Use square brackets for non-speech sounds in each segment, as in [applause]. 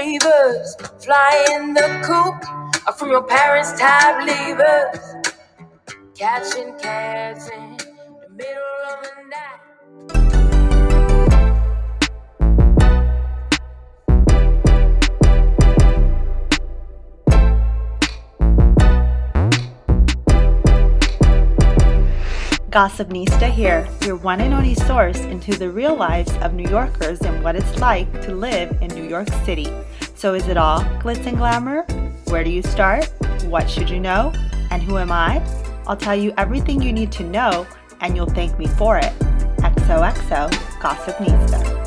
Fly in the coop uh, from your parents' tab levers. Catching cabs in the middle of the night. Here, your one and only source into the real lives of New Yorkers and what it's like to live in New York City. So, is it all glitz and glamour? Where do you start? What should you know? And who am I? I'll tell you everything you need to know, and you'll thank me for it. XOXO Gossipnista.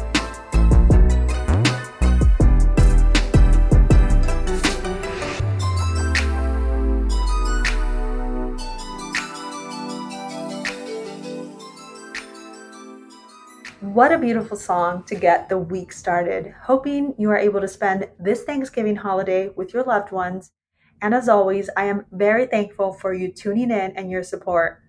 What a beautiful song to get the week started. Hoping you are able to spend this Thanksgiving holiday with your loved ones. And as always, I am very thankful for you tuning in and your support.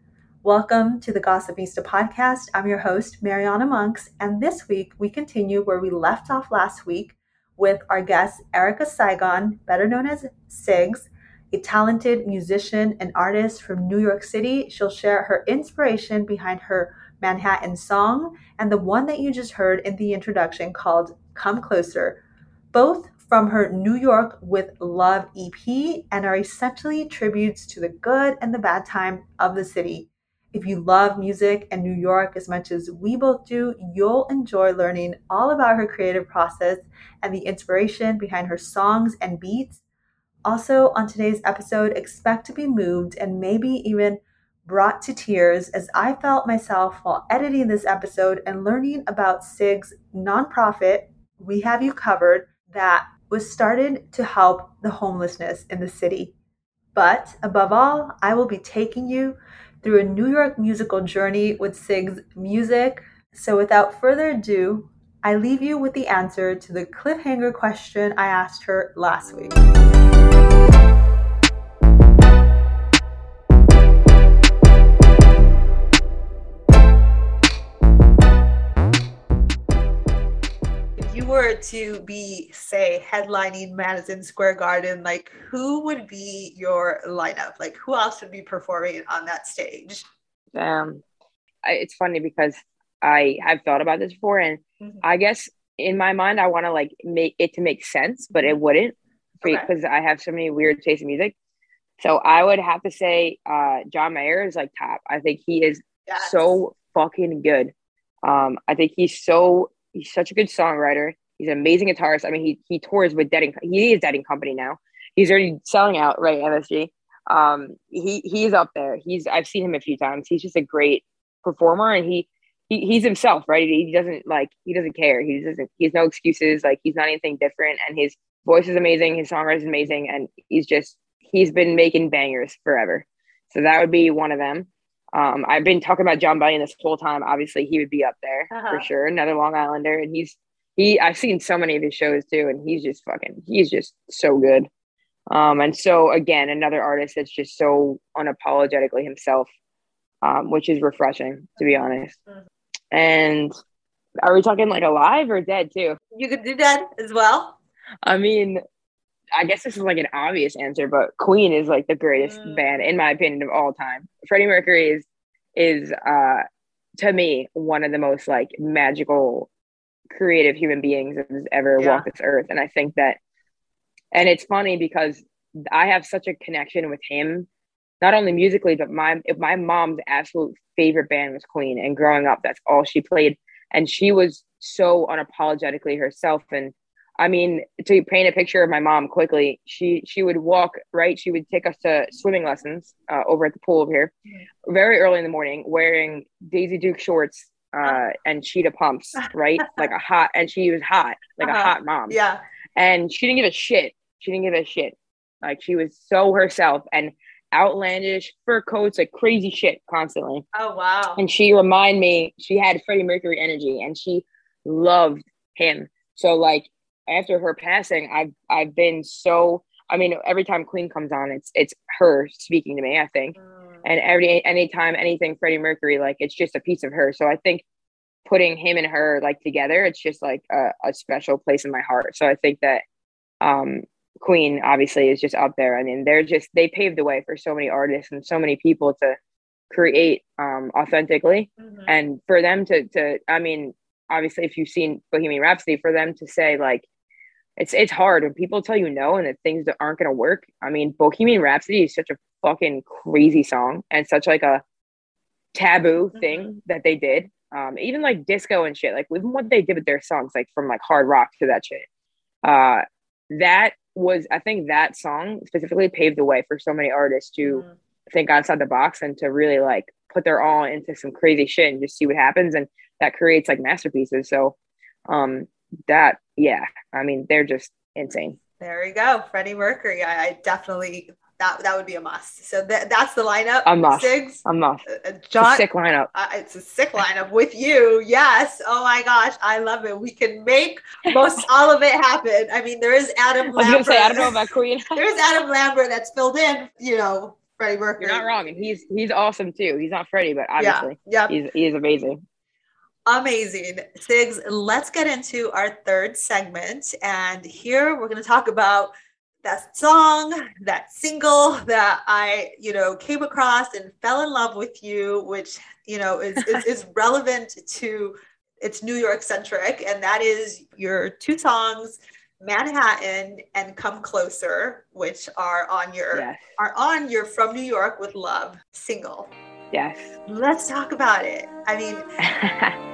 Welcome to the Gossipnista podcast. I'm your host, Mariana Monks, and this week we continue where we left off last week with our guest, Erica Saigon, better known as Sigs, a talented musician and artist from New York City. She'll share her inspiration behind her Manhattan song and the one that you just heard in the introduction called Come Closer, both from her New York with Love EP and are essentially tributes to the good and the bad time of the city. If you love music and New York as much as we both do, you'll enjoy learning all about her creative process and the inspiration behind her songs and beats. Also, on today's episode, expect to be moved and maybe even brought to tears as I felt myself while editing this episode and learning about SIG's nonprofit, We Have You Covered, that was started to help the homelessness in the city. But above all, I will be taking you through a New York musical journey with SIG's music. So without further ado, I leave you with the answer to the cliffhanger question I asked her last week. If you were to be, say, headlining Madison Square Garden, like who would be your lineup? Like who else would be performing on that stage? Um, I, it's funny because I have thought about this before, and Mhm. I guess in my mind, I want to like make it to make sense, but it wouldn't Okay. because I have so many weird tastes in music. So I would have to say, uh, John Mayer is like top. I think he is Yes. so fucking good. Um, I think he's so he's such a good songwriter. He's an amazing guitarist. I mean, he he tours with Dead and he is Dead and Company now. He's already selling out, right? MSG. Um, he he's up there. He's I've seen him a few times. He's just a great performer, and he he he's himself, right? He doesn't like he doesn't care. He doesn't. He has no excuses. Like he's not anything different, and his voice is amazing. His songwriting is amazing, and he's just he's been making bangers forever. So that would be one of them. Um, I've been talking about Jon Bellion this whole time. Obviously, he would be up there Uh-huh. for sure. Another Long Islander, and he's he. I've seen so many of his shows too, and he's just fucking. He's just so good. Um, and so again, another artist that's just so unapologetically himself, um, which is refreshing to be honest. And are we talking like alive or dead too? You could do dead as well. I mean, I guess this is like an obvious answer, but Queen is like the greatest Mm. band in my opinion of all time. Freddie Mercury is is uh to me one of the most like magical creative human beings that has ever Yeah. walked this earth and I think that and it's funny because I have such a connection with him not only musically but my my mom's absolute favorite band was Queen and growing up that's all she played and she was so unapologetically herself and I mean, to paint a picture of my mom quickly, she she would walk right. She would take us to swimming lessons uh, over at the pool over here, very early in the morning, wearing Daisy Duke shorts uh, and cheetah pumps, right, [laughs] like a hot. And she was hot, like Uh-huh. a hot mom. Yeah. And she didn't give a shit. She didn't give a shit. Like she was so herself. And outlandish fur coats, like crazy shit constantly. Oh wow. And she remind me, she had Freddie Mercury energy and she loved him. So like after her passing, I've I've been so I mean, every time Queen comes on, it's it's her speaking to me, I think. Mm. And every anytime anything Freddie Mercury, like it's just a piece of her. So I think putting him and her like together, it's just like a, a special place in my heart. So I think that um Queen obviously is just up there. I mean, they're just they paved the way for so many artists and so many people to create um authentically mm-hmm. and for them to to I mean, obviously if you've seen Bohemian Rhapsody, for them to say like it's it's hard when people tell you no and that things that aren't gonna work. I mean, Bohemian Rhapsody is such a fucking crazy song and such like a taboo mm-hmm. thing that they did. Um, even like disco and shit, like even what they did with their songs, like from like hard rock to that shit. Uh, that was I think that song specifically paved the way for so many artists to mm-hmm. think outside the box and to really like put their all into some crazy shit and just see what happens and that creates like masterpieces. So um that yeah, I mean they're just insane. There you go, Freddie Mercury. I, I definitely that that would be a must. So th- that's the lineup. A must. Sigs. A must. Uh, John, it's a sick lineup. Uh, it's a sick lineup with you. Yes. Oh my gosh, I love it. We can make most [laughs] all of it happen. I mean, there is Adam. Lambert. I was gonna say I don't know about Queen. [laughs] There's Adam Lambert that's filled in. You know, Freddie Mercury. You're not wrong, and he's he's awesome too. He's not Freddie, but obviously, yeah, he's he's amazing. Amazing. Sigs, let's get into our third segment. And here we're going to talk about that song, that single that I, you know, came across and fell in love with you, which, you know, is, is, is [laughs] relevant to it's New York centric. And that is your two songs, Manhattan and Come Closer, which are on your yes. are on your From New York with Love single. Yes. Let's talk about it. I mean [laughs]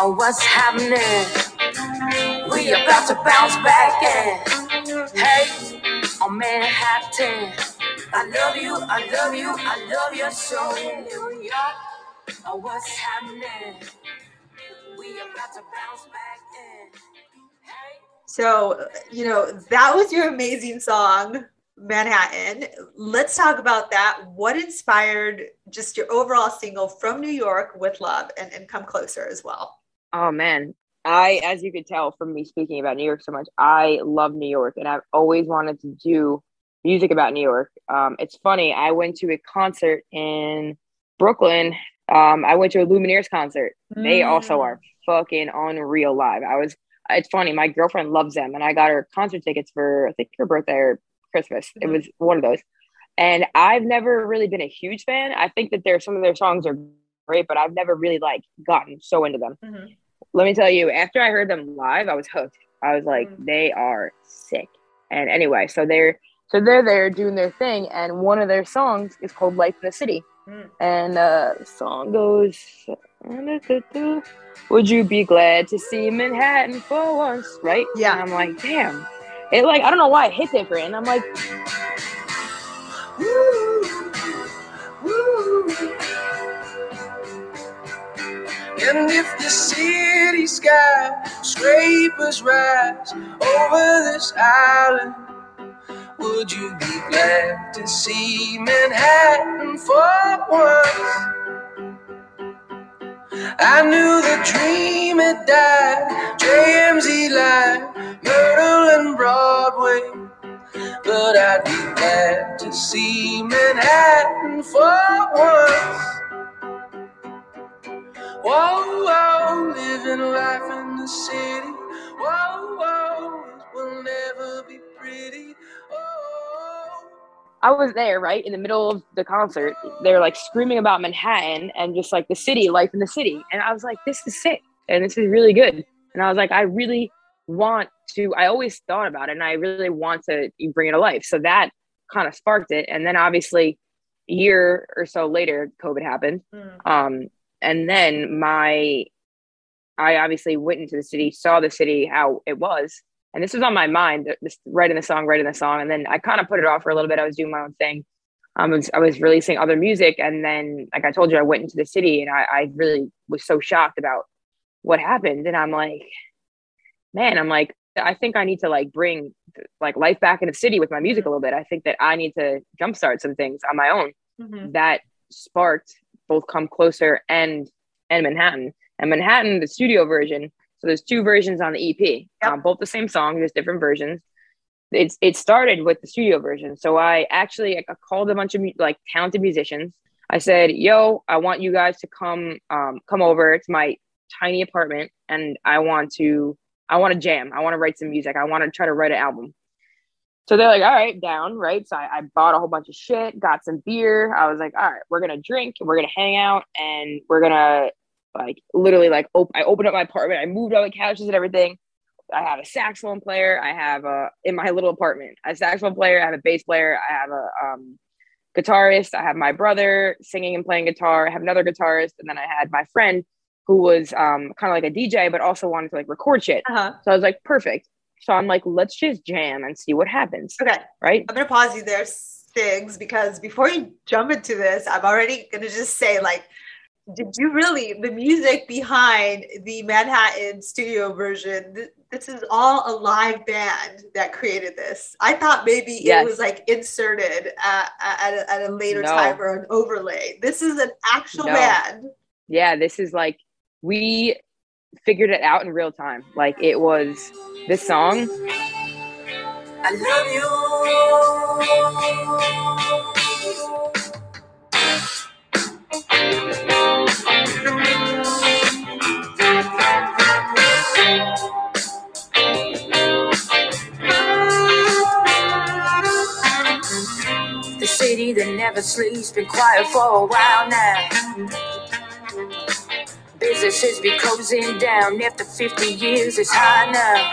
Oh, what's happening. We about to bounce back in. Hey, on Manhattan. I love you, I love you, I love you so. New York, oh, what's happening? We about to bounce back in. Hey. So, you know, that was your amazing song. Manhattan. Let's talk about that. What inspired just your overall single from New York with love and, and come closer as well? Oh man, I, as you could tell from me speaking about New York so much, I love New York, and I've always wanted to do music about New York. Um, it's funny. I went to a concert in Brooklyn. Um, I went to a Lumineers concert. Mm. They also are fucking unreal live. I was. It's funny. My girlfriend loves them, and I got her concert tickets for I think her birthday or Christmas. Mm-hmm. It was one of those. And I've never really been a huge fan. I think that there some of their songs are great, but I've never really like gotten so into them. Mm-hmm. Let me tell you, after I heard them live, I was hooked. I was like, mm-hmm. they are sick. And anyway, so they're so they're there doing their thing, and one of their songs is called "Life in the City," mm. and uh, the song goes, "Would you be glad to see Manhattan for once?" Right? Yeah. And I'm like, damn. It like I don't know why it hit different, and I'm like. And if the city sky scrapers rise over this island, would you be glad to see Manhattan for once? I knew the dream had died, JMZ line, Myrtle and Broadway. But I'd be glad to see Manhattan for once. Whoa, whoa, living life in the city. Whoa, whoa, it will never be pretty. Oh. I was there, right in the middle of the concert. They're like screaming about Manhattan and just like the city, life in the city. And I was like, this is sick and this is really good. And I was like, I really want to, I always thought about it and I really want to bring it to life. So that kind of sparked it. And then obviously a year or so later, COVID happened. Mm. Um, and then my, I obviously went into the city, saw the city how it was, and this was on my mind. This writing the song, writing the song, and then I kind of put it off for a little bit. I was doing my own thing. Um, I was, I was releasing other music, and then, like I told you, I went into the city, and I, I really was so shocked about what happened. And I'm like, man, I'm like, I think I need to like bring like life back into the city with my music a little bit. I think that I need to jumpstart some things on my own Mhm. that sparked both come closer and and manhattan. And manhattan the studio version so there's two versions on the ep Yep. um, both the same song there's different versions. It's it started with the studio version. So i actually I called a bunch of like talented musicians. I said yo i want you guys to come um, come over. To my tiny apartment and i want to i want to jam. I want to write some music. I want to try to write an album so they're like, all right, down, right? So I, I bought a whole bunch of shit, got some beer. I was like, all right, we're gonna drink, we're gonna hang out, and we're gonna like literally like op- I opened up my apartment, I moved all the couches and everything. I have a saxophone player. I have a in my little apartment a saxophone player. I have a bass player. I have a um, guitarist. I have my brother singing and playing guitar. I have another guitarist, and then I had my friend who was um, kind of like a DJ, but also wanted to like record shit. Uh-huh. So I was like, perfect. So I'm like, let's just jam and see what happens. Okay. Right? I'm gonna pause you there, Sigs, because before you jump into this, I'm already gonna just say, like, did you really the music behind the Manhattan studio version? th- This is all a live band that created this. I thought maybe Yes. it was like inserted at, at, a, at a later No. time or an overlay. This is an actual No. band. Yeah, this is like we figured it out in real time. Like it was this song. I love you. The city that never sleeps been quiet for a while now. Businesses be closing down after 50 years. It's high now.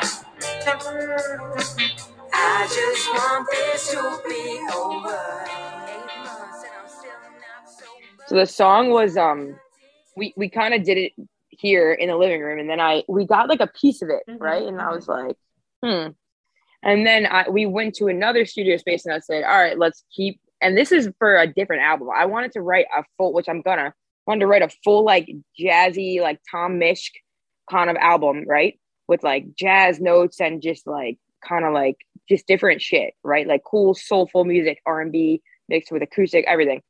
I just want this to be over. Eight months and I'm still not sober. So the song was um we we kind of did it here in the living room and then I we got like a piece of it, Mhm, right? And I was like, hmm. And then I we went to another studio space and I said, all right, let's keep and this is for a different album. I wanted to write a full, which I'm gonna wanted to write a full like jazzy, like Tom Misch kind of album, right? With like jazz notes and just like kind of like just different shit, right? Like cool soulful music, R and B mixed with acoustic, everything.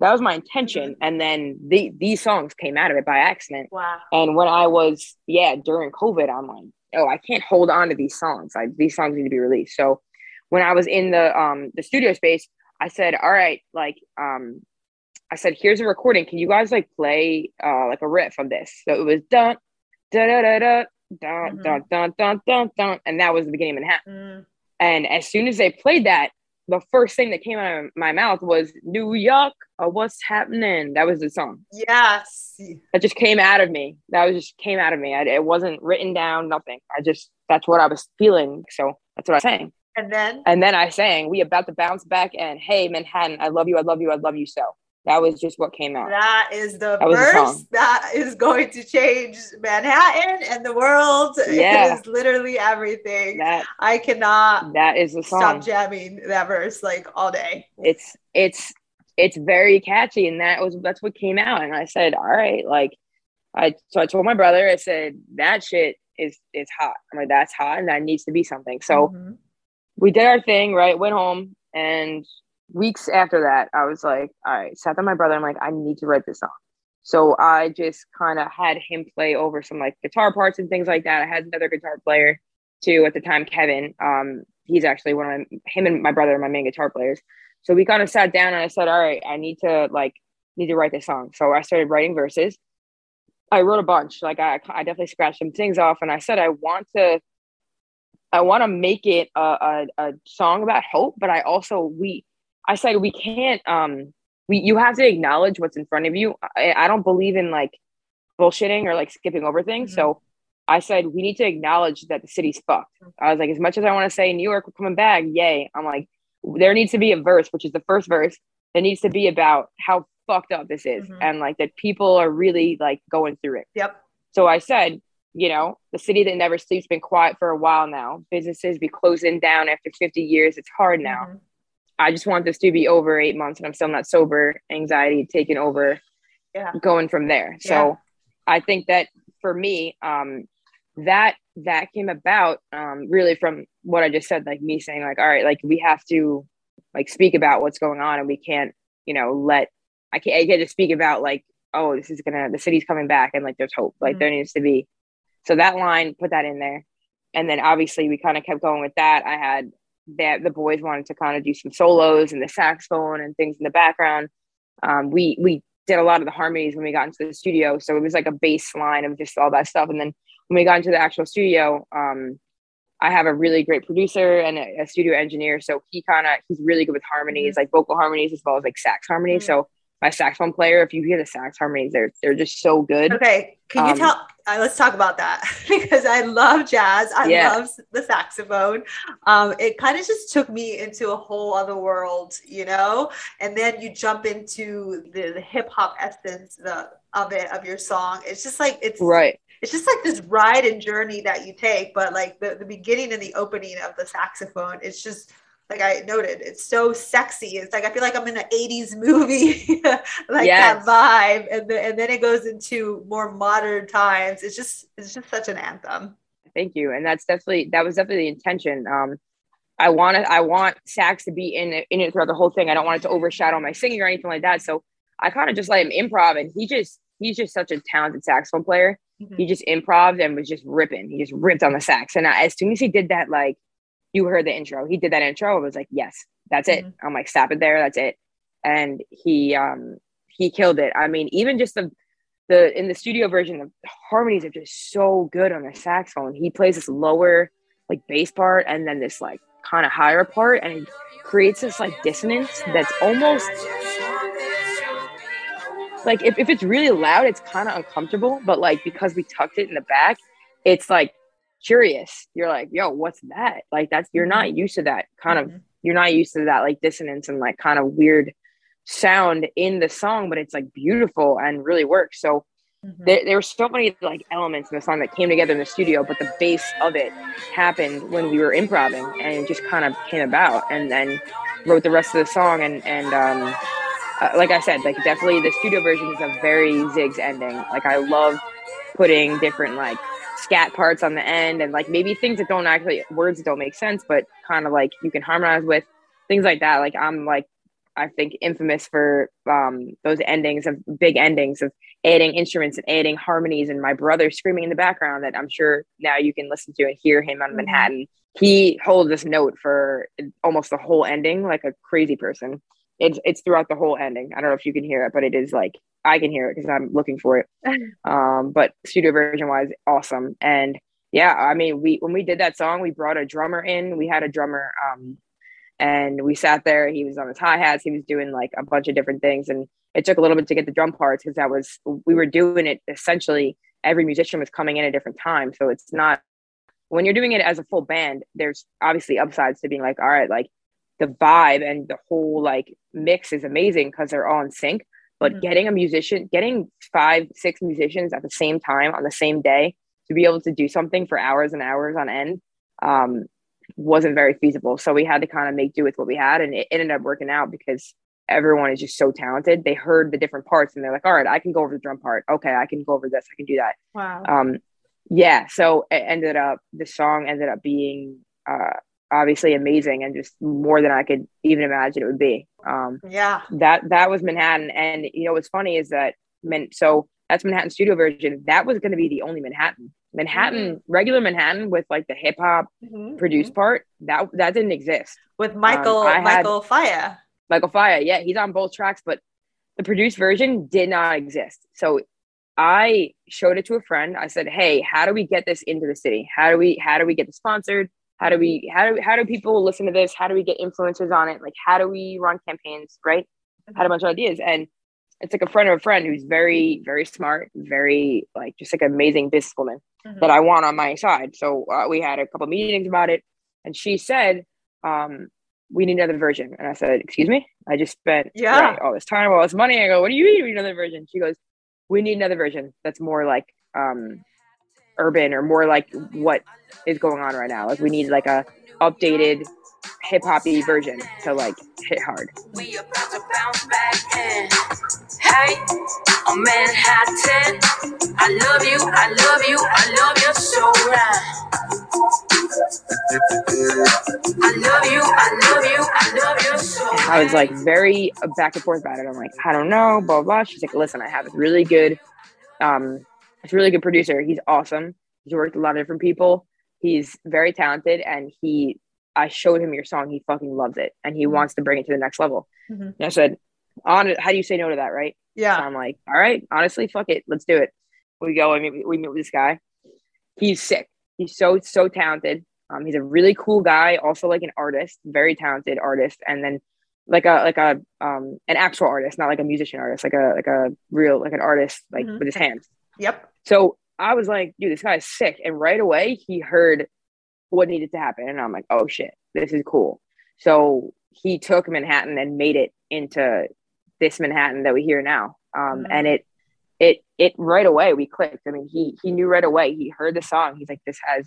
That was my intention, and then the these songs came out of it by accident. Wow. And when I was yeah during COVID, I'm like, oh, I can't hold on to these songs. Like these songs need to be released. So when I was in the um the studio space, I said, all right, like um I said, here's a recording. Can you guys like play uh like a riff of this? So it was dun da da da da dun Mhm. dun dun dun dun dun, and that was the beginning of Manhattan. Mm. And as soon as they played that, the first thing that came out of my mouth was New York, uh, what's happening? That was the song. Yes. That just came out of me. That was just came out of me. I, it wasn't written down, nothing. I just, that's what I was feeling. So that's what I sang. And then And then I sang, We about to bounce back and hey, Manhattan, I love you, I love you, I love you so. That was just what came out. that is the That verse that is going to change Manhattan and the world. [laughs] Yeah. It is literally everything. That I cannot that is the song. stop jamming that verse like all day. it's it's it's very catchy and that was that's what came out and i said all right like i so i told my brother i said that shit is is hot i'm like that's hot and that needs to be something so Mhm. we did our thing right went home and weeks after that i was like all right sat down my brother i'm like i need to write this song. So i just kind of had him play over some like guitar parts and things like that. I had another guitar player too at the time kevin. Um he's actually one of my him and my brother are my main guitar players. So we kind of sat down and i said all right i need to like need to write this song. So i started writing verses. I wrote a bunch. Like i, I definitely scratched some things off and i said i want to i want to make it a, a, a song about hope but i also we i said we can't um we you have to acknowledge what's in front of you i, I don't believe in like bullshitting or like skipping over things Mhm. so i said we need to acknowledge that the city's fucked i was like as much as i want to say new york we're coming back yay i'm like there needs to be a verse, which is the first verse, that needs to be about how fucked up this is Mhm. and like that people are really like going through it. Yep. So I said, you know, the city that never sleeps been quiet for a while now. Businesses be closing down after 50 years. It's hard now. Mhm. I just want this to be over eight months and I'm still not sober. Anxiety taking over, Yeah. going from there. So I think that for me, um, that that came about um, really from what I just said, like me saying, like, all right, like we have to like speak about what's going on, and we can't, you know, let I can't I can't just speak about like, oh, this is gonna the city's coming back, and like there's hope, like Mhm. there needs to be. So that line, put that in there, and then obviously we kind of kept going with that. I had that the boys wanted to kind of do some solos and the saxophone and things in the background. Um, we we did a lot of the harmonies when we got into the studio, so it was like a baseline of just all that stuff. And then when we got into the actual studio, um, I have a really great producer and a, a studio engineer, so he kind of he's really good with harmonies, like vocal harmonies as well as like sax harmonies. Mhm. So my saxophone player, if you hear the sax harmonies, they're they're just so good. Okay, can you Um, tell? Uh, let's talk about that [laughs] because I love jazz. I Yeah. love the saxophone. Um, it kind of just took me into a whole other world, you know. And then you jump into the, the hip hop essence the, of it of your song. It's just like it's Right. it's just like this ride and journey that you take. But like the, the beginning and the opening of the saxophone, it's just like I noted, it's so sexy. It's like I feel like I'm in an 80s movie, [laughs] like Yes. that vibe. And then and then it goes into more modern times. It's just it's just such an anthem. Thank you. And that's definitely that was definitely the intention. Um, I want I want sax to be in it, in it throughout the whole thing. I don't want it to overshadow my singing or anything like that. So I kind of just let him improv, and he just he's just such a talented saxophone player. He just improv and was just ripping. He just ripped on the sax. And I, as soon as he did that, like you heard the intro, he did that intro. I was like, yes, that's it. Mhm. I'm like, stop it there. That's it. And he um he killed it. I mean, even just the the in the studio version, the harmonies are just so good on the saxophone. He plays this lower like bass part and then this like kind of higher part, and it creates this like dissonance that's almost like if, if it's really loud, it's kind of uncomfortable. But like because we tucked it in the back, it's like curious. You're like, yo, what's that? Like that's you're not used to that kind of Mhm. you're not used to that like dissonance and like kind of weird sound in the song, but it's like beautiful and really works. So Mhm. there, there were so many like elements in the song that came together in the studio, but the base of it happened when we were improvising and it just kind of came about and then wrote the rest of the song and and um uh, like I said, like definitely the studio version is a very Sigs ending. Like I love putting different like scat parts on the end and like maybe things that don't actually words that don't make sense, but kind of like you can harmonize with things like that. Like I'm like I think infamous for um those endings of big endings of adding instruments and adding harmonies and my brother screaming in the background that I'm sure now you can listen to and hear him on Mhm. Manhattan. He holds this note for almost the whole ending like a crazy person it's it's throughout the whole ending. I don't know if you can hear it, but it is like I can hear it because I'm looking for it. [laughs] Um, but studio version wise, awesome. And yeah, I mean, we when we did that song, we brought a drummer in. We had a drummer, um, and we sat there. He was on his hi hats. He was doing like a bunch of different things, and it took a little bit to get the drum parts because that was we were doing it essentially. Every musician was coming in at a different time, so it's not when you're doing it as a full band. There's obviously upsides to being like, all right, like the vibe and the whole like mix is amazing because they're all in sync. But Mhm. getting a musician, getting five, six musicians at the same time on the same day to be able to do something for hours and hours on end um, wasn't very feasible. So we had to kind of make do with what we had, and it ended up working out because everyone is just so talented. They heard the different parts and they're like, "All right, I can go over the drum part. Okay, I can go over this. I can do that." Wow. um yeah so it ended up the song ended up being uh obviously amazing and just more than i could even imagine it would be um yeah. that that was manhattan and you know what's funny is that man so that's manhattan studio version that was going to be the only manhattan manhattan regular manhattan with like the hip-hop Mhm. produced part that that didn't exist with Michael I had- Michael Faya. Michael Faya, yeah, he's on both tracks, but the produced version did not exist. So I showed it to a friend. I said, "Hey, how do we get this into the city? How do we how do we get this sponsored? How do we how do how do people listen to this? How do we get influencers on it? Like how do we run campaigns, right?" I had a bunch of ideas and it's like a friend of a friend who's very very smart, very like just like an amazing businesswoman Mhm. that I want on my side. So uh, we had a couple meetings about it, and she said, um, we need another version. And I said, excuse me? I just spent Yeah. right, all this time, all this money. I go, what do you mean we need another version? She goes, we need another version that's more like um urban or more like what is going on right now. Like we need like a updated hip hoppy version to like hit hard. We about to bounce back in. Hey, I'm Manhattan. I love you, I love you, I love you so. I love you, I love you, I love you so I was like very back and forth about it. I'm like, I don't know, blah blah. She's like, listen, I have a really good, um, a really good producer. He's awesome. He's worked with a lot of different people. He's very talented, and he, I showed him your song. He fucking loves it, and he wants to bring it to the next level. Mhm. And I said, on how do you say no to that, right? So Yeah. I'm like, all right, honestly, fuck it, let's do it. We go and we, we meet with this guy. He's sick. He's so so talented. Um, he's a really cool guy, also like an artist, very talented artist, and then like a like a um an actual artist, not like a musician artist, like a like a real like an artist like Mhm. with his hands. Yep. So I was like, dude, this guy's sick. And right away he heard what needed to happen. And I'm like, oh shit, this is cool. So he took Manhattan and made it into this Manhattan that we hear now. Um, Mhm. and it it it right away we clicked. I mean, he he knew right away. He heard the song. He's like, this has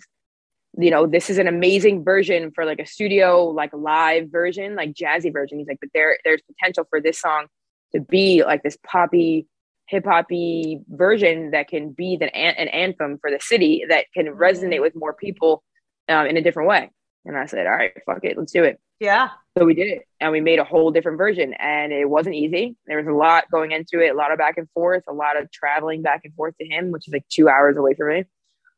you know, this is an amazing version for like a studio, like live version, like jazzy version. He's like, but there there's potential for this song to be like this poppy, hip hoppy version that can be the, an, an anthem for the city that can Mhm. resonate with more people um, in a different way. And I said, all right, fuck it, let's do it. Yeah. So we did it and we made a whole different version and it wasn't easy. There was a lot going into it, a lot of back and forth, a lot of traveling back and forth to him, which is like two hours away from me.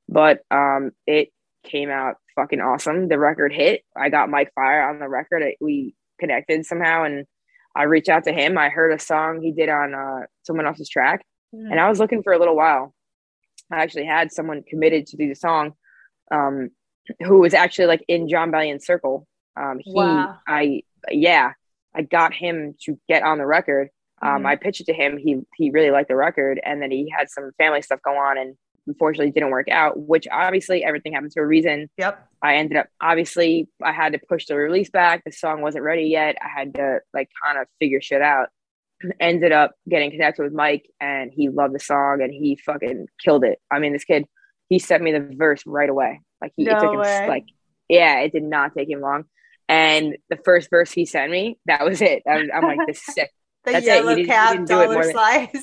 But um, it came out fucking awesome. The record hit. I got Mike Fire on the record. We connected somehow and I reached out to him. I heard a song he did on uh, someone else's track and I was looking for a little while. I actually had someone committed to do the song, um, who was actually like in Jon Bellion's circle. Um, he, Wow. I, yeah, I got him to get on the record. Um, Mhm. I pitched it to him. He he really liked the record, and then he had some family stuff go on, and unfortunately didn't work out. Which obviously everything happens for a reason. Yep. I ended up obviously I had to push the release back. The song wasn't ready yet. I had to like kind of figure shit out. [clears throat] Ended up getting connected with Mike and he loved the song and he fucking killed it. I mean, this kid, he sent me the verse right away. Like he it No took him way. like yeah, it did not take him long. And the first verse he sent me, that was it. I I'm like, this is sick. The That's it. He yellow didn't- he cap didn't do it more than-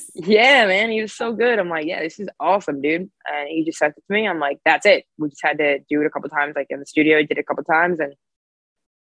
[laughs] Yeah, man, he was so good. I'm like, yeah, this is awesome, dude. And he just sent it to me. I'm like, that's it. We just had to do it a couple times, like in the studio. I did it a couple times, and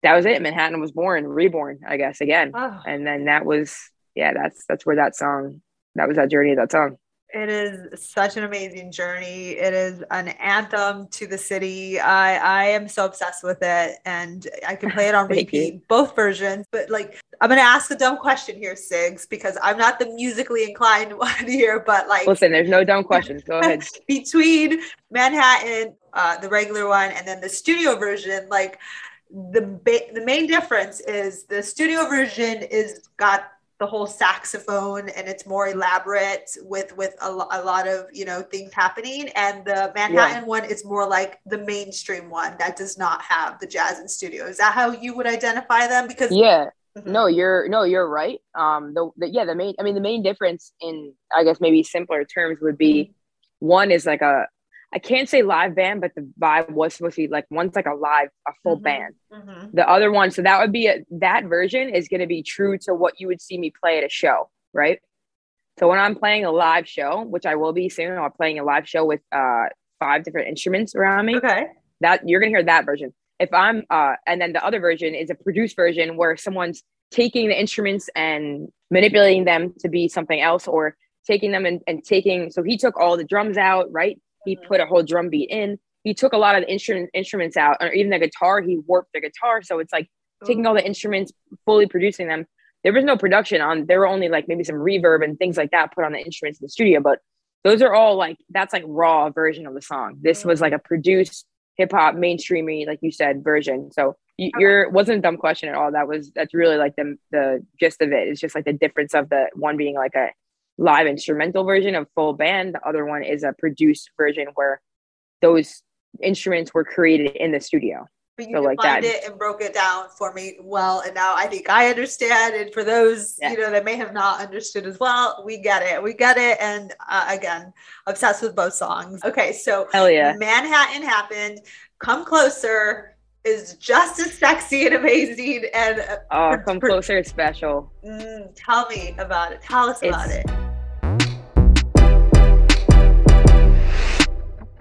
that was it. Manhattan was born, reborn, I guess, again. Oh, And then that was, yeah, that's that's where that song, that was that journey of that song. It is such an amazing journey. It is an anthem to the city. I I am so obsessed with it, and I can play it on [laughs] Thank you. repeat, both versions. But like, I'm gonna ask a dumb question here, Sigs, because I'm not the musically inclined [laughs] one here. But like, Listen, there's no dumb questions. Go ahead. [laughs] between Manhattan, uh, the regular one, and then the studio version, like the ba- the main difference is the studio version is got the whole saxophone and it's more elaborate with with a, a lot of you know things happening. And the manhattan one is more like the mainstream one that does not have the jazz in studio. Is that how you would identify them? Because Yeah, Mhm. no, you're no, you're right. Um, the, the yeah, the main, I mean, the main difference in, I guess, maybe simpler terms would be one is like a, I can't say live band, but the vibe was supposed to be like one's like a live, a full Mhm. band. Mhm. The other one, so that would be a, that version is going to be true to what you would see me play at a show, right? So when I'm playing a live show, which I will be soon, I'm playing a live show with uh five different instruments around me okay that you're gonna hear that version. If I'm uh and then the other version is a produced version where someone's taking the instruments and manipulating them to be something else or taking them and, and taking so he took all the drums out, right? He put a whole drum beat in. He took a lot of the instrument instruments out, or even the guitar, he warped the guitar. So it's like taking all the instruments, fully producing them. There was no production on there were only like maybe some reverb and things like that put on the instruments in the studio, but those are all like that's like raw version of the song. This was like a produced hip hop mainstreamy, like you said, version. So you, you're wasn't a dumb question at all. That was that's really like the the gist of it. It's just like the difference of the one being like a live instrumental version of full band. The other one is a produced version where those instruments were created in the studio. but you so like that. it and broke it down for me well, and now I think I understand. And for those yeah. you know that may have not understood as well, we get it. We get it. And uh, again, obsessed with both songs. Okay, so hell yeah, Manhattan happened. Come closer is just as sexy and amazing. And uh, oh, come closer is special. Mm, tell me about it. Tell us it's, about it.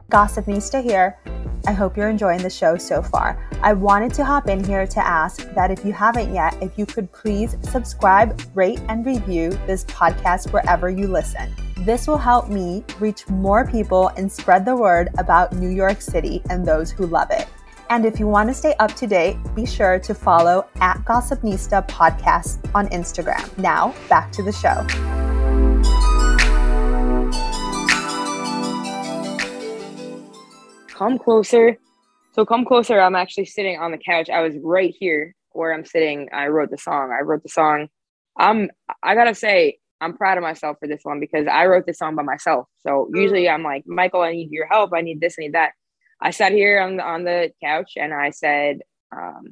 Gossipnista here. I hope you're enjoying the show so far. I wanted to hop in here to ask that if you haven't yet, if you could please subscribe, rate, and review this podcast wherever you listen. This will help me reach more people and spread the word about New York City and those who love it. And if you want to stay up to date, be sure to follow at Gossipnista Podcast on Instagram. Now, back to the show. come closer. So come closer. I'm actually sitting on the couch. I was right here where I'm sitting. I wrote the song. I wrote the song. I'm I gotta say, I'm proud of myself for this one because I wrote this song by myself. So usually mm. I'm like, Michael, I need your help. I need this, I need that. I sat here on the on the couch and I said, um,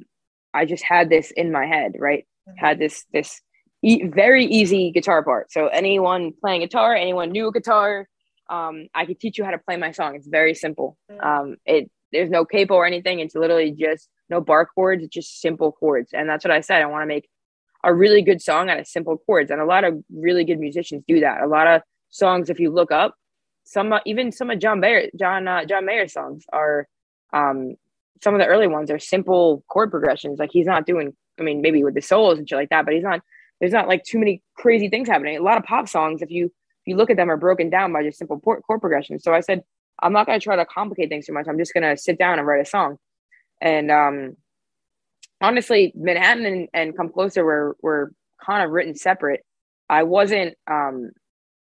I just had this in my head, right? Mm-hmm. Had this this e- very easy guitar part. So anyone playing guitar, anyone new to guitar, um, I could teach you how to play my song. It's very simple. Mm. Um, it there's no capo or anything. It's literally just no bar chords. It's just simple chords, and that's what I said. I want to make a really good song out of simple chords, and a lot of really good musicians do that. A lot of songs, if you look up, some even some of John Mayer John uh, John Mayer songs are um, some of the early ones are simple chord progressions. Like he's not doing. I mean, maybe with the solos and shit like that, but he's not. There's not like too many crazy things happening. A lot of pop songs, if you if you look at them are broken down by just simple chord progressions. So I said, I'm not to try to complicate things too much. I'm just to sit down and write a song. And um, honestly, Manhattan and, and Come Closer were, were kind of written separate. I wasn't, um,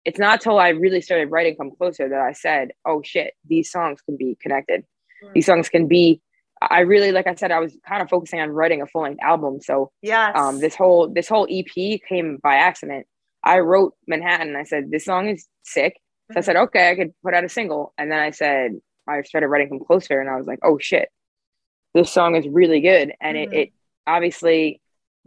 it's not till I really started writing Come Closer that I said, oh shit, these songs can be connected. Mm. These songs can be, I really, like I said, I was kind of focusing on writing a full length album. So yeah, um, this whole, this whole EP came by accident. I wrote Manhattan. I said, this song is sick. So I said, mm-hmm. okay, I could put out a single. And then I said, I started writing Come Closer and I was like, oh shit, this song is really good. And mm-hmm. it, it obviously,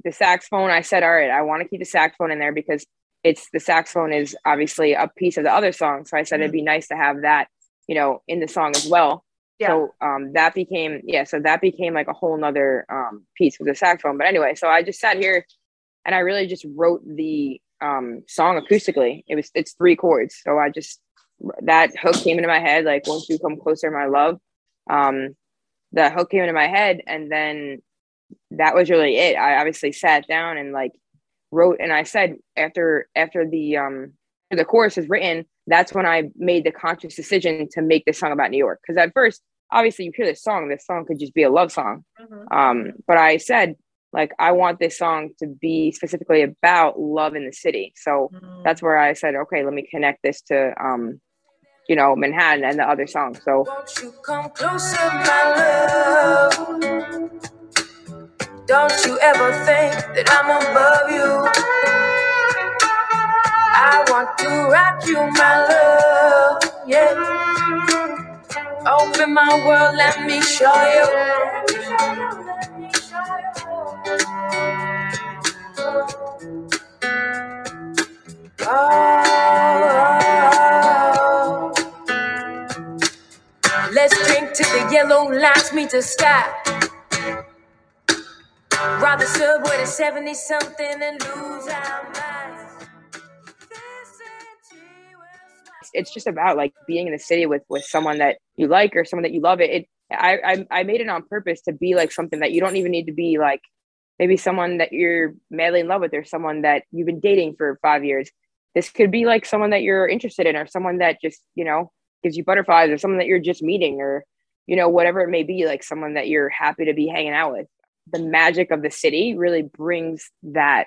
the saxophone, I said, all right, I want to keep the saxophone in there because it's the saxophone is obviously a piece of the other song. So I said, mm-hmm. it'd be nice to have that, you know, in the song as well. Yeah. So um, that became, yeah, so that became like a whole nother um, piece with the saxophone. But anyway, so I just sat here and I really just wrote the um, song acoustically. It was it's three chords, so I just that hook came into my head like "Won't You Come Closer, My Love." Um, the hook came into my head, and then that was really it. I obviously sat down and like wrote, and I said after after the um the chorus is written, that's when I made the conscious decision to make this song about New York. Because at first, obviously, you hear this song, this song could just be a love song. Mm-hmm. Um, but I said like I want this song to be specifically about love in the city. So mm. that's where I said, okay, let me connect this to um, you know, Manhattan and the other songs. So Don't you ever think that I'm above you. I want to rock you, my love. Yeah. Open my world, let me show you. Let me show you. Let me show you. Oh, let's drink to the yellow lights meet the sky. Ride the subway to 70 something and lose our minds. It's just about like being in the city with with someone that you like or someone that you love. It, it I, I I made it on purpose to be like something that you don't even need to be like maybe someone that you're madly in love with or someone that you've been dating for five years this could be like someone that you're interested in or someone that just you know gives you butterflies or someone that you're just meeting or you know whatever it may be like someone that you're happy to be hanging out with the magic of the city really brings that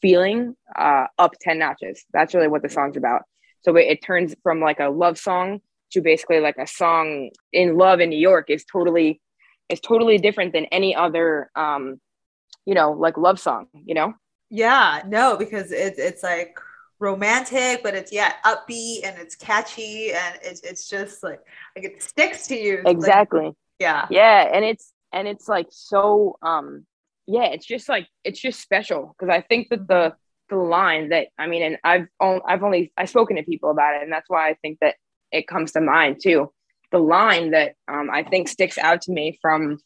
feeling uh, up 10 notches that's really what the song's about so it, it turns from like a love song to basically like a song in love in new york is totally is totally different than any other um you know like love song you know yeah no because it's it's like romantic, but it's yeah upbeat and it's catchy and it's it's just like like it sticks to you. Exactly. Like, yeah. Yeah, and it's and it's like so um yeah it's just like it's just special because i think that the the line that i mean and i've only i've only i've spoken to people about it and that's why i think that it comes to mind too. The line that um, i think sticks out to me from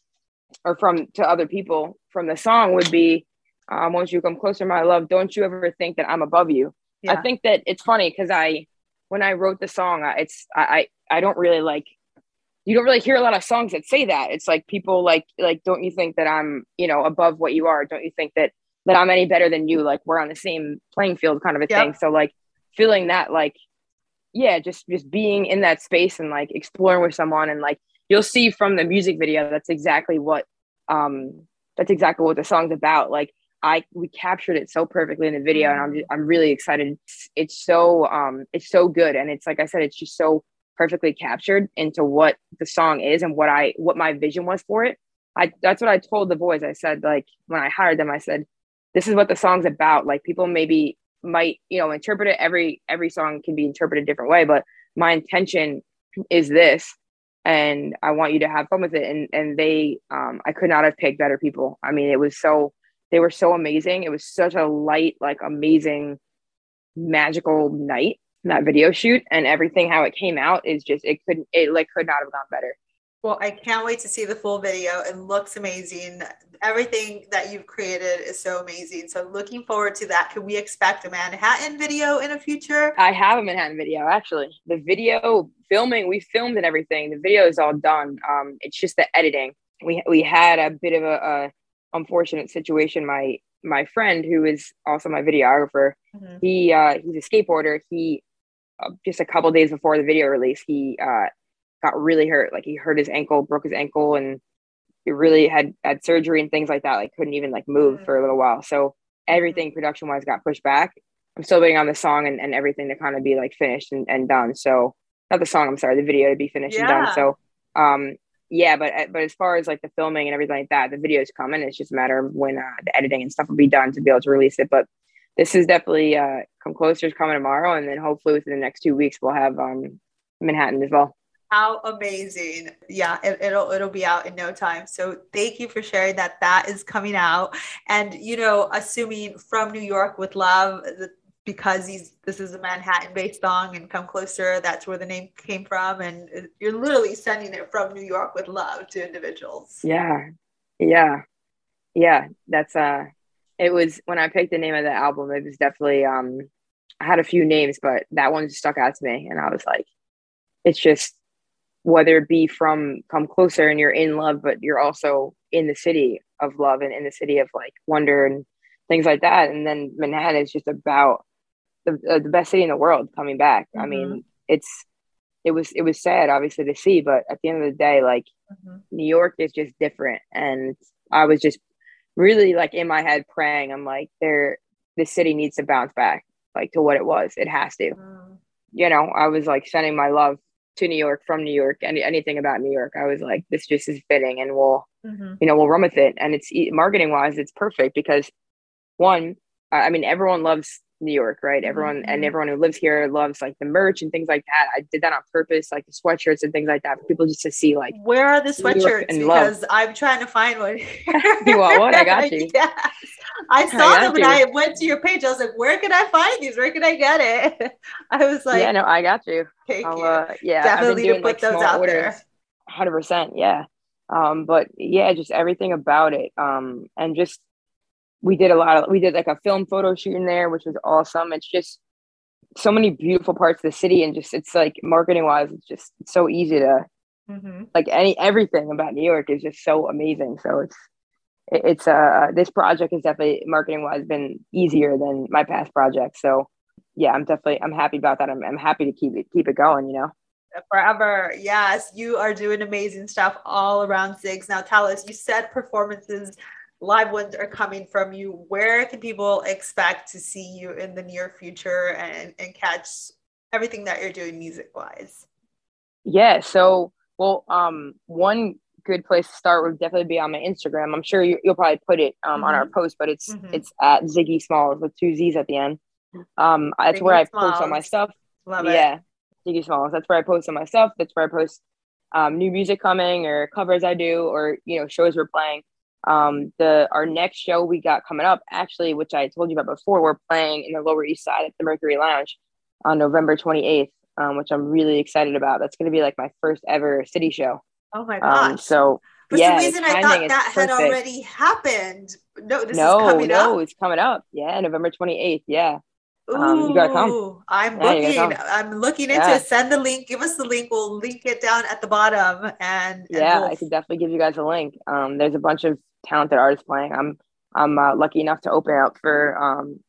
or from to other people from the song would be um, once you come closer my love? Don't you ever think that i'm above you. Yeah. i think that it's funny because i when i wrote the song it's I, I i don't really like you don't really hear a lot of songs that say that. It's like people like like don't you think that I'm, you know, above what you are? Don't you think that that I'm any better than you? Like we're on the same playing field kind of a yep. thing. So like feeling that like yeah, just just being in that space and like exploring with someone and like you'll see from the music video that's exactly what um that's exactly what the song's about. Like I we captured it so perfectly in the video and I'm mm-hmm. just, I'm really excited. It's, it's so um it's so good and it's like I said it's just so perfectly captured into what the song is and what I what my vision was for it. I that's what I told the boys. I said like when I hired them, I said, this is what the song's about. Like people maybe might, you know, interpret it every every song can be interpreted a different way, but my intention is this and I want you to have fun with it. And and they um I could not have picked better people. I mean, it was so they were so amazing. It was such a light, like amazing, magical night that video shoot and everything how it came out is just it couldn't it like could not have gone better. Well i can't wait to see the full video. It looks amazing. Everything that you've created is so amazing. So looking forward to that. Can we expect a manhattan video in the future? I have a manhattan video actually. The video filming we filmed and everything. The video is all done. Um it's just the editing. We we had a bit of a, a unfortunate situation. My my friend who is also my videographer mm-hmm. he uh he's a skateboarder. He just a couple days before the video release, he uh, got really hurt. Like he hurt his ankle, broke his ankle, and he really had had surgery and things like that. Like couldn't even like move mm. for a little while. So everything mm. production wise got pushed back. I'm still waiting on the song and, and everything to kind of be like finished and, and done. So not the song, I'm sorry, the video to be finished yeah. and done. So um yeah, but but as far as like the filming and everything like that, the video is coming. It's just a matter of when uh, the editing and stuff will be done to be able to release it. But this is definitely uh, come closer is coming tomorrow, and then hopefully within the next two weeks we'll have um, Manhattan as well. How amazing! Yeah, it, will it'll be out in no time. So thank you for sharing that. That is coming out, and you know, assuming from New York with love, because he's this is a Manhattan-based song, and come closer. That's where the name came from, and you're literally sending it from New York with love to individuals. Yeah, yeah, yeah. That's uh it was when I picked the name of the album, it was definitely um I had a few names, but that one stuck out to me and I was like, it's just whether it be from come closer and you're in love, but you're also in the city of love and in the city of like wonder and things like that. And then Manhattan is just about the, uh, the best city in the world coming back. Mm-hmm. I mean, mm-hmm. it's it was it was sad obviously to see, but at the end of the day, like mm-hmm. New York is just different. And I was just really like in my head praying i'm like there the city needs to bounce back like to what it was it has to mm. you know i was like sending my love to new york from new york and anything about new york i was like this just is fitting and we'll mm-hmm. you know we'll run with it and it's marketing wise it's perfect because one i mean everyone loves New York, right? Everyone mm-hmm. and everyone who lives here loves like the merch and things like that. I did that on purpose, like the sweatshirts and things like that for people just to see like where are the sweatshirts? Because love. I'm trying to find one. [laughs] you want one? I got [laughs] you. yes. I saw I them and I went to your page. I was like, where can I find these? Where can I get it? [laughs] I was like, yeah, no, I got you. Thank I'll, you. Uh, yeah, definitely doing, to put like, those out orders. there. Hundred percent, yeah. Um, but yeah, just everything about it. Um, and just we did a lot of we did like a film photo shoot in there which was awesome. It's just so many beautiful parts of the city and just it's like marketing wise it's just so easy to mm-hmm. like any everything about new york is just so amazing. So it's it's uh this project is definitely marketing wise been easier than my past projects. So yeah i'm definitely i'm happy about that. I'm, I'm happy to keep it keep it going you know? Forever. Yes you are doing amazing stuff all around Ziggs. Now tell us you said performances live ones are coming from you, where can people expect to see you in the near future and, and catch everything that you're doing music wise? Yeah. So, well, um, one good place to start would definitely be on my Instagram. I'm sure you, will probably put it um, mm-hmm. on our mm-hmm. post, but it's mm-hmm. it's at Ziggy Smalls with two Z's at the end. Um, that's Ziggy where I Smalls. post all my stuff. Love yeah, it. Ziggy Smalls. That's where I post all my stuff. That's where I post um, new music coming or covers I do or you know shows we're playing. Um, the our next show we got coming up actually, which I told you about before, we're playing in the Lower East Side at the Mercury Lounge on November 28th, um, which I'm really excited about. That's going to be like my first ever city show. Oh my gosh! Um, so for yeah, some reason, I thought that had already happened. No, this no, is coming no, up. it's coming up. Yeah, November 28th. Yeah. Ooh, Um, you gotta come. I'm Yeah, looking. come. I'm looking into Yeah. it. Send the link. Give us the link. We'll link it down at the bottom. And, and Yeah, we'll- I could definitely give you guys a link. Um, there's a bunch of talented artists playing. I'm I'm uh, lucky enough to open up for um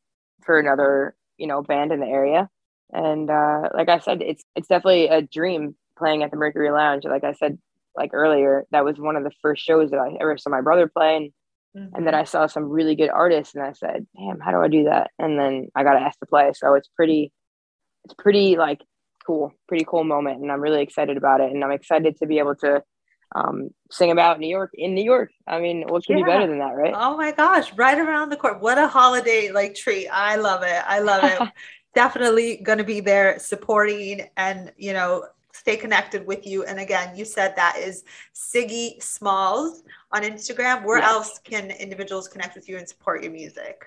for another you know band in the area, and uh, like I said, it's it's definitely a dream playing at the Mercury Lounge. Like I said like earlier, that was one of the first shows that I ever saw my brother play, and, Mhm. and then I saw some really good artists, and I said, "Damn, how do I do that?" And then I got asked to play, so it's pretty it's pretty like cool, pretty cool moment, and I'm really excited about it, and I'm excited to be able to um, sing about New York in New York. I mean, what could be better than that, right? Oh my gosh, right around the court. What a holiday like treat. I love it. I love it. [laughs] Definitely going to be there supporting and, you know, stay connected with you. And again, you said that is Siggy Smalls on Instagram. Where Yes. else can individuals connect with you and support your music?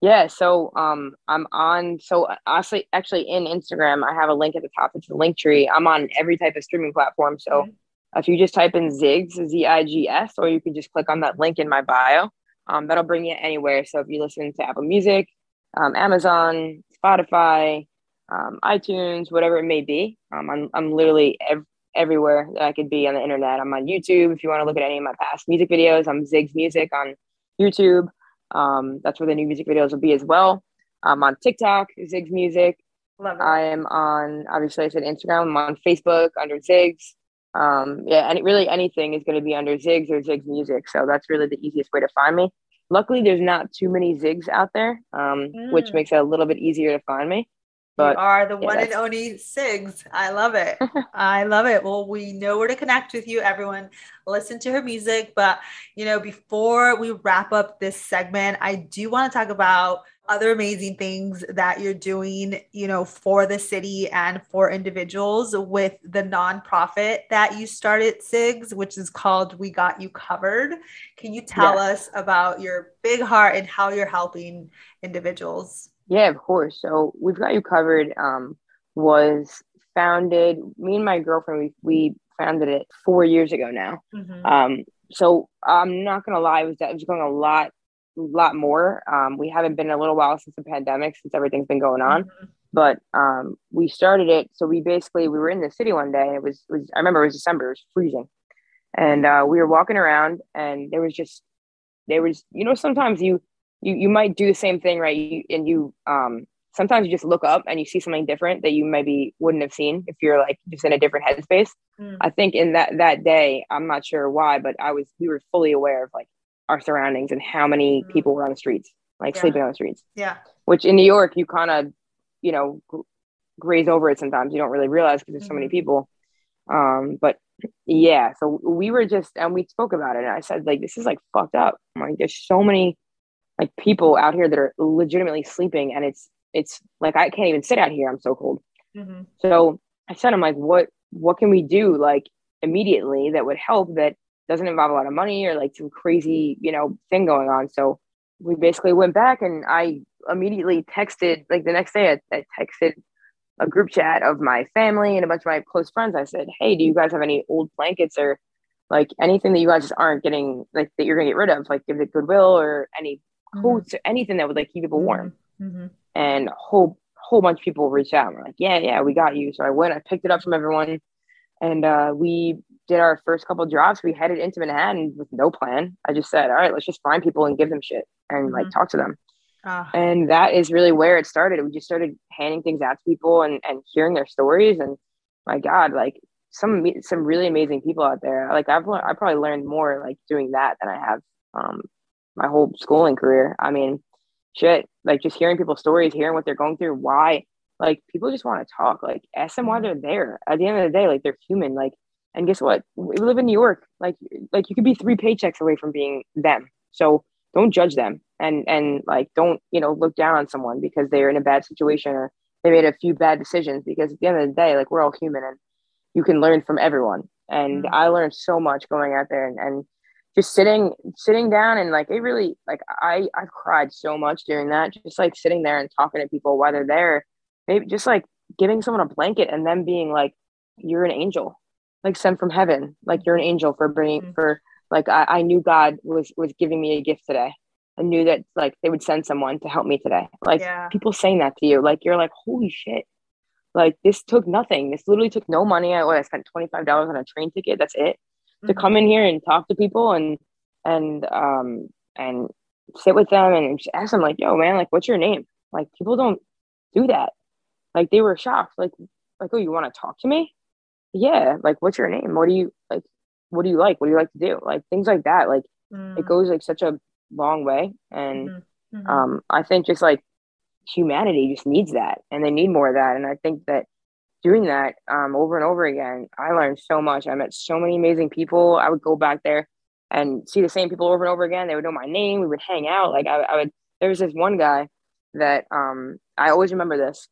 Yeah, so um, I'm on. So honestly, actually, in Instagram, I have a link at the top. It's the link tree. I'm on every type of streaming platform. So Mhm. If you just type in Ziggs, Z I G S, or you can just click on that link in my bio. Um, that'll bring you anywhere. So if you listen to Apple Music, um, Amazon, Spotify, um, iTunes, whatever it may be, um, I'm I'm literally ev- everywhere that I could be on the internet. I'm on YouTube. If you want to look at any of my past music videos, I'm Ziggs Music on YouTube. Um, that's where the new music videos will be as well. I'm on TikTok, Ziggs Music. I am on, obviously, I said Instagram. I'm on Facebook under Ziggs. Um, yeah, and really anything is going to be under Ziggs or Ziggs Music. So that's really the easiest way to find me. Luckily, there's not too many Ziggs out there, um, which Mm. makes it a little bit easier to find me. you But are the yeah, one and only Sigs. I love it. [laughs] I love it. Well, we know where to connect with you, everyone. Listen to her music. But, you know, before we wrap up this segment, I do want to talk about other amazing things that you're doing, you know, for the city and for individuals with the nonprofit that you started, SIGS, which is called We Got You Covered. Can you tell us about your big heart and how you're helping individuals? Yeah, of course. So we've got you covered. Um, was founded. Me and my girlfriend we we founded it four years ago now. Mhm. Um, so I'm not gonna lie, it was it was going a lot, lot more. Um, we haven't been in a little while since the pandemic, since everything's been going on. Mhm. But um, we started it. So we basically we were in the city one day, and it was, was I remember it was December, it was freezing, and uh, we were walking around, and there was just there was you know sometimes you you you might do the same thing right, you, and you um sometimes you just look up and you see something different that you maybe wouldn't have seen if you're like just in a different headspace. Mm. I think in that that day, I'm not sure why, but I was we were fully aware of like our surroundings and how many Mm. people were on the streets, like Yeah. sleeping on the streets. Yeah. Which in New York, you kind of, you know, graze over it sometimes. You don't really realize because there's so many Mhm. people. Um, but yeah, so we were just and we spoke about it, and I said like, this is like fucked up. I'm like, there's so many like people out here that are legitimately sleeping, and it's it's like I can't even sit out here. I'm so cold. Mhm. So I said, I'm like, what what can we do like immediately that would help that doesn't involve a lot of money or like some crazy, you know, thing going on. So we basically went back and I immediately texted like the next day I, I texted a group chat of my family and a bunch of my close friends. I said, Hey, do you guys have any old blankets or like anything that you guys just aren't getting like that you're gonna get rid of, like give it goodwill or any coats or anything that would like keep people warm Mhm. and a whole whole bunch of people reached out and were like, yeah, yeah, we got you. So I went, I picked it up from everyone, and uh, we did our first couple drops. We headed into Manhattan with no plan. I just said, all right, let's just find people and give them shit and like Mhm. talk to them. Ah, And that is really where it started. We just started handing things out to people and and hearing their stories. And my God, like some some really amazing people out there. Like I've learned, I probably learned more like doing that than I have um, my whole schooling career. I mean, shit, like just hearing people's stories, hearing what they're going through, why, like people just want to talk. Like ask them why they're there. At the end of the day, like they're human. Like, and guess what? We live in New York. Like, like you could be three paychecks away from being them. So don't judge them, and and like don't you know look down on someone because they're in a bad situation or they made a few bad decisions. Because at the end of the day, like we're all human, and you can learn from everyone. and mm-hmm. I learned so much going out there and, and just sitting sitting down and like it really like I I've cried so much during that just like sitting there and talking to people while they're there maybe just like giving someone a blanket and them being like you're an angel like sent from heaven like you're an angel for bringing mm-hmm. for like I, I knew God was was giving me a gift today I knew that like they would send someone to help me today like yeah. people saying that to you like you're like holy shit like this took nothing. This literally took no money. I, what, I spent twenty five dollars on a train ticket. That's it. Mm-hmm. To come in here and talk to people and and um and sit with them and just ask them like, "Yo, man, like, what's your name?" Like people don't do that. Like they were shocked. Like like, "Oh, you want to talk to me?" Yeah. Like, what's your name? What do you like? What do you like? What do you like to do? Like things like that. Like mm-hmm. it goes like such a long way. And mm-hmm. mm-hmm. um, I think just like humanity just needs that and they need more of that. And I think that doing that um, over and over again, I learned so much. I met so many amazing people. I would go back there and see the same people over and over again. They would know my name. We would hang out. Like I, I would, there was this one guy that um, I always remember this.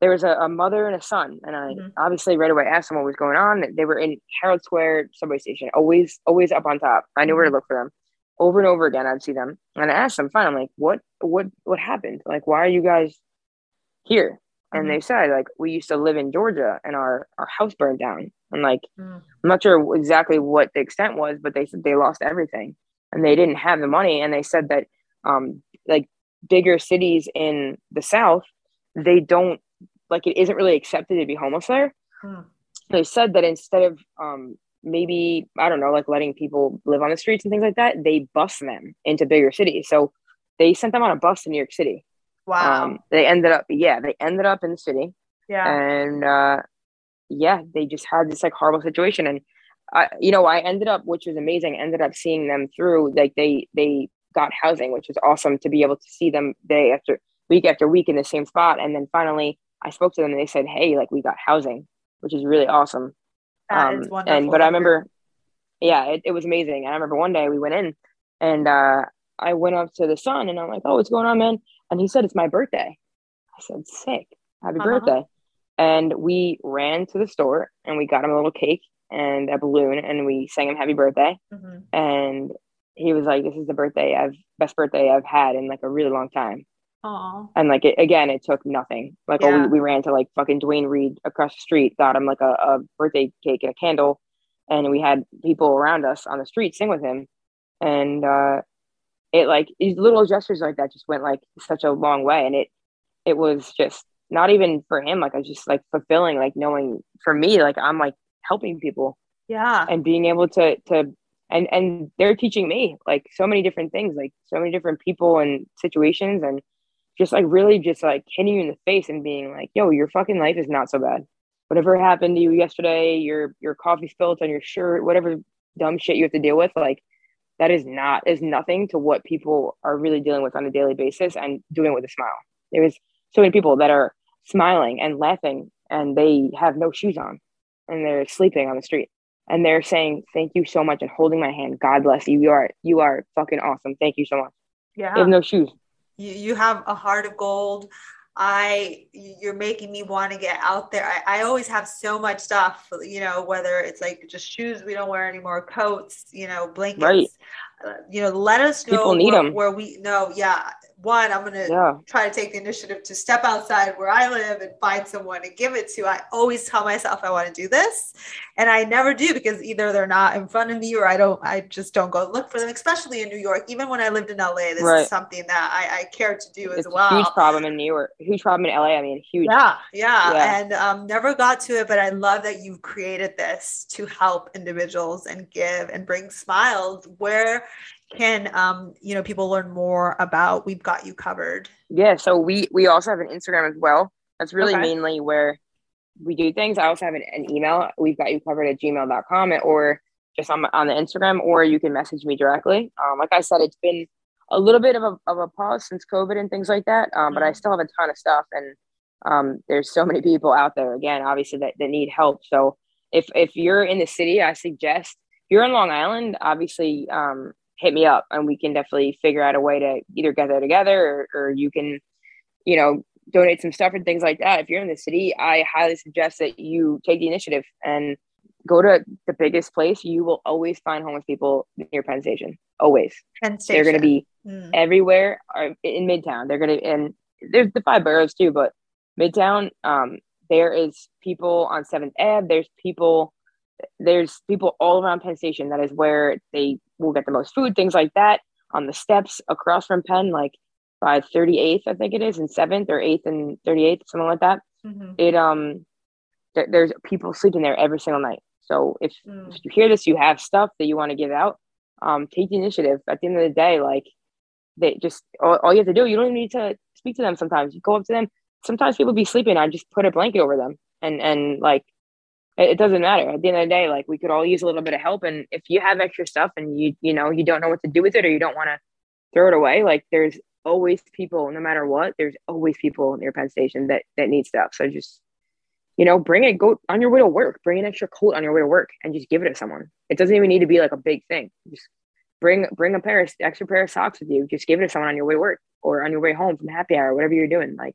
There was a, a mother and a son, and I mm-hmm. obviously right away asked them what was going on. They were in Herald Square subway station, always, always up on top. I knew where to mm-hmm. look for them over and over again. I'd see them and I asked them, fine, I'm like, what, what, what happened? Like, why are you guys here? And mm-hmm. they said, like, we used to live in Georgia and our, our house burned down. And like, mm. I'm not sure exactly what the extent was, but they said they lost everything and they didn't have the money. And they said that, um, like bigger cities in the South, they don't like, it isn't really accepted to be homeless there. Mm. They said that instead of, um, maybe I don't know, like letting people live on the streets and things like that, they bus them into bigger cities. So they sent them on a bus to New York City. Wow. Um, they ended up, yeah, they ended up in the city. Yeah. And uh, yeah, they just had this like horrible situation. And I, you know, I ended up, which was amazing, ended up seeing them through. Like they they got housing, which was awesome to be able to see them day after week after week in the same spot. And then finally, I spoke to them and they said, "Hey, like we got housing," which is really awesome. That um, wonderful. And but I remember, yeah, it, it was amazing. And I remember one day we went in, and uh, I went up to the son, and I'm like, "Oh, what's going on, man?" And he said, "It's my birthday." I said, "Sick, happy uh-huh. birthday!" And we ran to the store and we got him a little cake and a balloon, and we sang him happy birthday. Mm-hmm. And he was like, "This is the birthday I've best birthday I've had in like a really long time." Aww. And like it, again, it took nothing. Like yeah. oh, we, we ran to like fucking Duane Reade across the street, got him like a, a birthday cake and a candle, and we had people around us on the street sing with him, and uh, it like these little gestures like that just went like such a long way, and it it was just not even for him. Like I was just like fulfilling, like knowing for me, like I'm like helping people, yeah, and being able to to and and they're teaching me like so many different things, like so many different people and situations and just like really just like hitting you in the face and being like, yo, your fucking life is not so bad. Whatever happened to you yesterday, your your coffee spilled on your shirt, whatever dumb shit you have to deal with, like that is not is nothing to what people are really dealing with on a daily basis and doing with a smile. There's so many people that are smiling and laughing and they have no shoes on and they're sleeping on the street and they're saying thank you so much and holding my hand god bless you. You are you are fucking awesome. Thank you so much. Yeah they have no shoes you, you have a heart of gold I you're making me want to get out there. I, I always have so much stuff, you know, whether it's like just shoes we don't wear anymore, coats, you know, blankets. Right. Uh, you know, let us know where, where, we know. Yeah, one, I'm gonna yeah. try to take the initiative to step outside where I live and find someone to give it to. I always tell myself I want to do this, and I never do because either they're not in front of me or I don't. I just don't go look for them. Especially in New York, even when I lived in LA, this right. is something that I, I care to do it's as well. huge problem in New York. Huge problem in LA. I mean, huge. Yeah, yeah, yeah. and um, never got to it, but I love that you've created this to help individuals and give and bring smiles where can um, you know people learn more about we've got you covered yeah so we we also have an instagram as well that's really okay. mainly where we do things i also have an, an, email we've got you covered at gmail.com or just on, on the instagram or you can message me directly um, like i said it's been a little bit of a, of a pause since covid and things like that um, mm-hmm. but i mm-hmm. still have a ton of stuff and um, there's so [laughs] many people out there again obviously that, that need help so if if you're in the city i suggest if you're in long island obviously um, hit me up and we can definitely figure out a way to either get there together or, or you can, you know, donate some stuff and things like that. If you're in the city, I highly suggest that you take the initiative and go to the biggest place, you will always find homeless people near Penn Station. Always. Penn Station. They're going to be Mm. everywhere or in Midtown. They're going to, and there's the five boroughs too, but Midtown, um, there is people on Seventh Ave. There's people, there's people all around Penn Station. That is where they will get the most food, things like that. On the steps across from Penn, like by 38th, I think it is, and 7th or 8th and 38th, something like that. Mhm. It um, there, there's people sleeping there every single night. So if, Mm. if you hear this, you have stuff that you want to give out. Um, take the initiative. At the end of the day, like they just all, all you have to do, you don't even need to speak to them. Sometimes you go up to them. Sometimes people be sleeping. I just put a blanket over them, and and like it, doesn't matter. At the end of the day, like we could all use a little bit of help. And if you have extra stuff and you you know you don't know what to do with it or you don't want to throw it away, like there's always people, no matter what. There's always people near Penn Station that that need stuff. So just you know, bring it. Go on your way to work. Bring an extra coat on your way to work, and just give it to someone. It doesn't even need to be like a big thing. Just bring bring a pair of extra pair of socks with you. Just give it to someone on your way to work or on your way home from happy hour, whatever you're doing. Like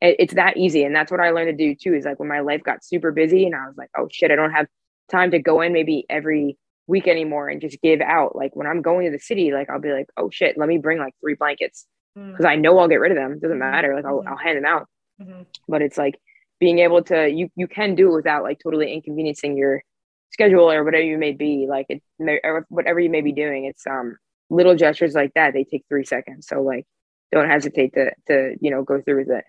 it's that easy, and that's what I learned to do too. Is like when my life got super busy, and I was like, oh shit, I don't have time to go in maybe every week anymore and just give out. Like when I'm going to the city, like I'll be like, oh shit, let me bring like three blankets Mm. because I know I'll get rid of them. Doesn't matter. Like I'll, Mhm. I'll hand them out Mhm. but it's like being able to you you can do it without like totally inconveniencing your schedule or whatever you may be like it may- or whatever you may be doing it's um little gestures like that they take three seconds so like don't hesitate to to you know go through with it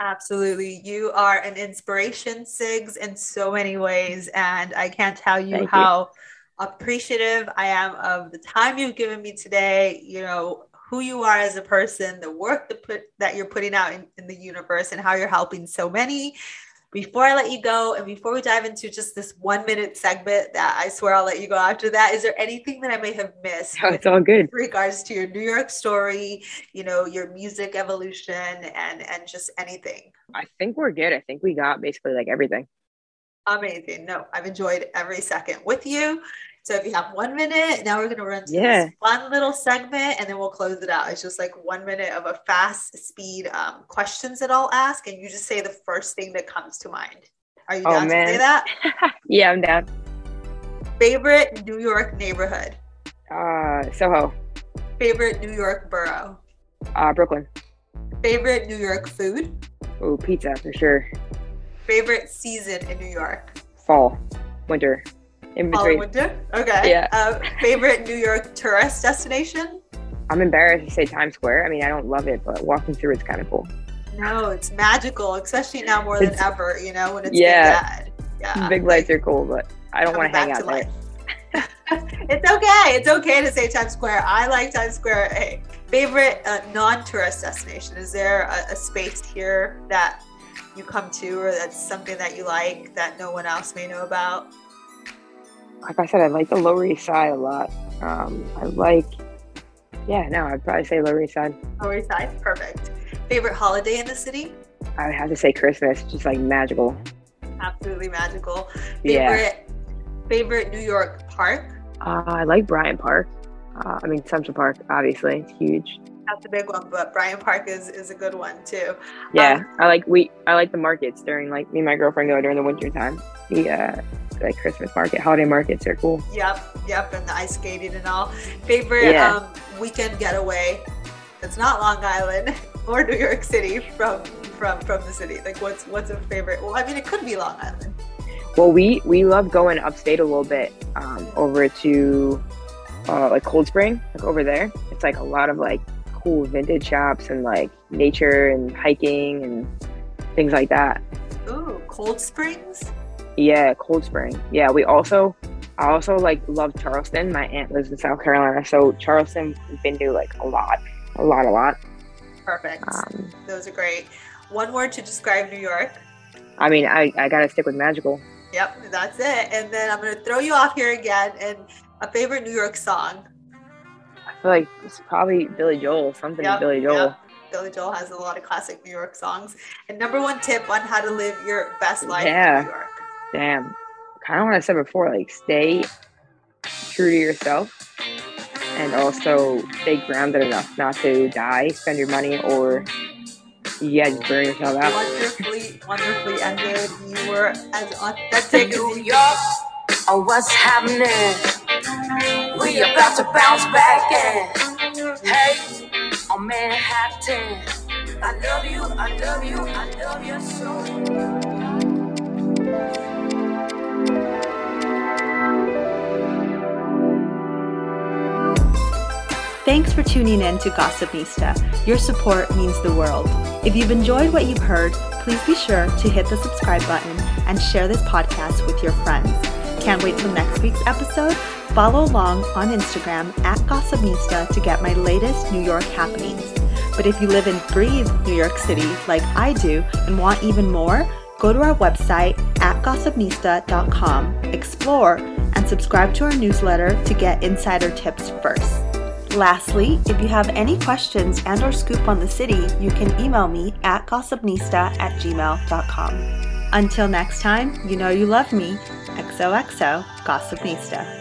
Absolutely. You are an inspiration, Sigs, in so many ways. And I can't tell you Thank you. how appreciative I am of the time you've given me today, you know, who you are as a person, the work that put that you're putting out in, in the universe and how you're helping so many. Before I let you go, and before we dive into just this one minute segment that I swear I'll let you go after that, is there anything that I may have missed so it's all good regards to your New York story, you know, your music evolution and and just anything. i think we're good i think we got basically like everything Amazing. No, I've enjoyed every second with you. So if you have one minute, now we're gonna run to Yeah. this fun little segment and then we'll close it out. It's just like one minute of a fast speed um, questions that I'll ask, and you just say the first thing that comes to mind. Are you Oh, down to say that? [laughs] yeah i'm down Favorite New York neighborhood? uh soho Favorite New York borough? uh brooklyn Favorite New York food? oh pizza for sure Favorite season in New York? fall winter in Fall and between winter? Okay. Yeah. Uh, favorite New York tourist destination? i'm embarrassed to say times square i mean i don't love it but walking through it's kind of cool No, it's magical, especially now more than ever, you know, when it's Yeah. big bad. Yeah. big lights are cool but i don't want to hang out there [laughs] it's okay. It's okay to say Times Square. I like Times Square. Hey, favorite uh, non-tourist destination? Is there a, a space here that you come to, or that's something that you like that no one else may know about? Like I said, I like the Lower East Side a lot. Um, I like, yeah, no, I'd probably say Lower East Side. Lower East Side. Perfect. Favorite holiday in the city? I would have to say Christmas, just like magical. Absolutely magical. Yeah. Favorite favorite New York park? Uh, I like Bryant Park. Uh, I mean Central Park, obviously, it's huge. That's a big one, but Bryant Park is, is a good one too. Yeah, Um, I like we I like the markets during like me and my girlfriend go during the winter time. Uh, like Christmas market, holiday markets are cool. Yep, yep, and the ice skating and all. Favorite Yeah. um, weekend getaway? It's not Long Island [laughs] or New York City from from from the city. Like, what's what's a favorite? Well, I mean, it could be Long Island. Well, we we love going upstate a little bit, um, over to uh, like Cold Spring, like over there. It's like a lot of like cool vintage shops and like nature and hiking and things like that. Ooh, Cold Springs. Yeah, Cold Spring. Yeah, we also I also like love Charleston. My aunt lives in South Carolina, so Charleston we've been to like a lot, a lot, a lot. Perfect. Um, Those are great. One word to describe New York. I mean, I I gotta stick with magical. Yep, that's it. And then I'm gonna throw you off here again. And a favorite New York song. I feel like it's probably Billy Joel, something Yep, Billy Joel. yep. Billy Joel has a lot of classic New York songs. And number one tip on how to live your best life Yeah. in New York. Damn, kind of what I said before. Like, stay true to yourself, and also stay grounded enough not to die, spend your money, or yeah, just burn yourself out. Wonderfully, wonderfully ended. You were as authentic as New York, Oh, what's happening? We about to bounce back in. Hey, on Manhattan. I love you, I love you, I love you so. Thanks for tuning in to Gossipnista. Your support means the world. If you've enjoyed what you've heard, please be sure to hit the subscribe button and share this podcast with your friends. Can't wait till next week's episode? Follow along on Instagram at Gossipnista to get my latest New York happenings. But if you live and breathe New York City like I do and want even more, go to our website at gossipnista.com, explore, and subscribe to our newsletter to get insider tips first. Lastly, if you have any questions and or scoop on the city, you can email me at gossipnista at gmail.com. Until next time, you know you love me. XOXO Gossipnista.